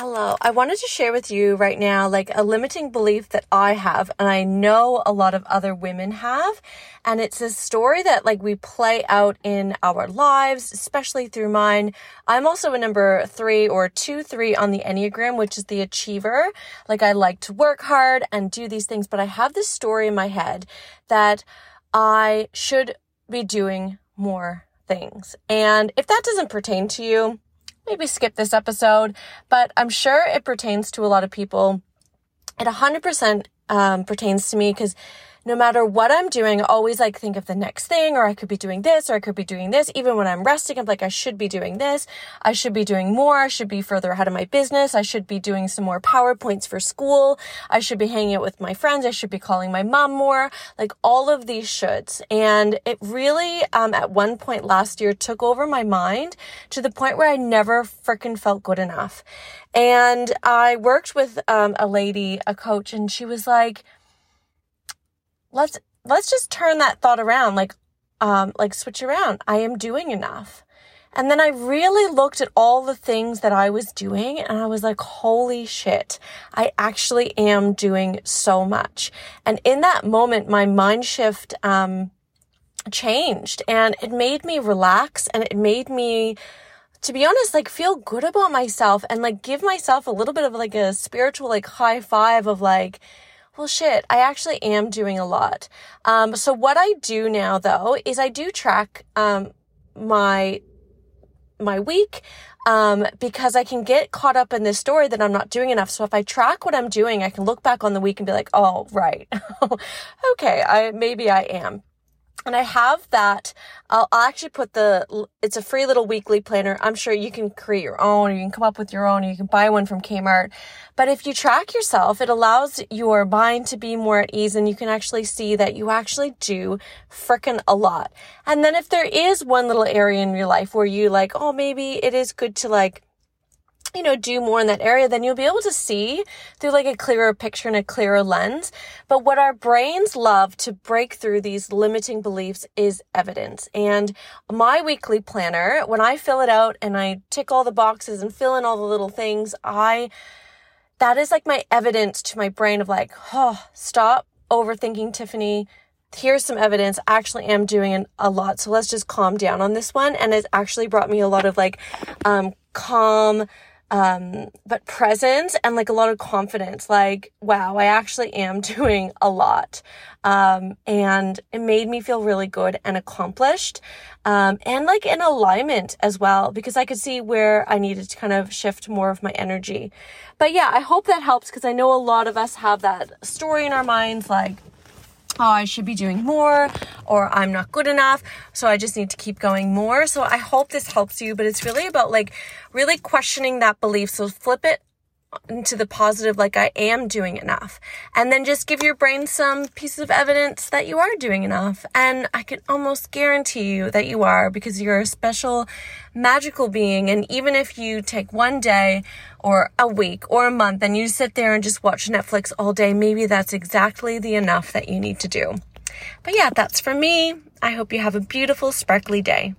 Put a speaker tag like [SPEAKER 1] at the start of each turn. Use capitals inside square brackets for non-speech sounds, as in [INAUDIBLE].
[SPEAKER 1] Hello. I wanted to share with you right now, like a limiting belief that I have, and I know a lot of other women have. And it's a story that like we play out in our lives, especially through mine. I'm also a number three or two, three on the Enneagram, which is the achiever. Like I like to work hard and do these things, but I have this story in my head that I should be doing more things. And if that doesn't pertain to you, maybe skip this episode, but I'm sure it pertains to a lot of people. It 100% um, pertains to me because no matter what I'm doing, always like think of the next thing, or I could be doing this, or I could be doing this. Even when I'm resting, I'm like, I should be doing this. I should be doing more. I should be further ahead of my business. I should be doing some more PowerPoints for school. I should be hanging out with my friends. I should be calling my mom more. Like all of these shoulds. And it really, um, at one point last year took over my mind to the point where I never freaking felt good enough. And I worked with, um, a lady, a coach, and she was like, let's let's just turn that thought around like um like switch around. I am doing enough. And then i really looked at all the things that i was doing and i was like holy shit i actually am doing so much. And in that moment my mind shift um changed and it made me relax and it made me to be honest, like feel good about myself and like give myself a little bit of like a spiritual like high five of like, well, shit, I actually am doing a lot. Um, so what I do now though is I do track, um, my, my week, um, because I can get caught up in this story that I'm not doing enough. So if I track what I'm doing, I can look back on the week and be like, oh, right. [LAUGHS] okay. I, maybe I am. And I have that. I'll, I'll, actually put the, it's a free little weekly planner. I'm sure you can create your own or you can come up with your own or you can buy one from Kmart. But if you track yourself, it allows your mind to be more at ease and you can actually see that you actually do frickin' a lot. And then if there is one little area in your life where you like, oh, maybe it is good to like, you know, do more in that area, then you'll be able to see through like a clearer picture and a clearer lens. But what our brains love to break through these limiting beliefs is evidence. And my weekly planner, when I fill it out and I tick all the boxes and fill in all the little things, I, that is like my evidence to my brain of like, oh, stop overthinking, Tiffany. Here's some evidence. I actually am doing a lot. So let's just calm down on this one. And it's actually brought me a lot of like, um, calm, um, but presence and like a lot of confidence. Like, wow, I actually am [LAUGHS] doing a lot. Um, and it made me feel really good and accomplished. Um, and like in alignment as well, because I could see where I needed to kind of shift more of my energy. But yeah, I hope that helps because I know a lot of us have that story in our minds like, oh, I should be doing more or I'm not good enough. So I just need to keep going more. So I hope this helps you, but it's really about like really questioning that belief. So flip it into the positive, like I am doing enough. And then just give your brain some pieces of evidence that you are doing enough. And I can almost guarantee you that you are because you're a special, magical being. And even if you take one day or a week or a month and you sit there and just watch Netflix all day, maybe that's exactly the enough that you need to do. But yeah, that's for me. I hope you have a beautiful, sparkly day.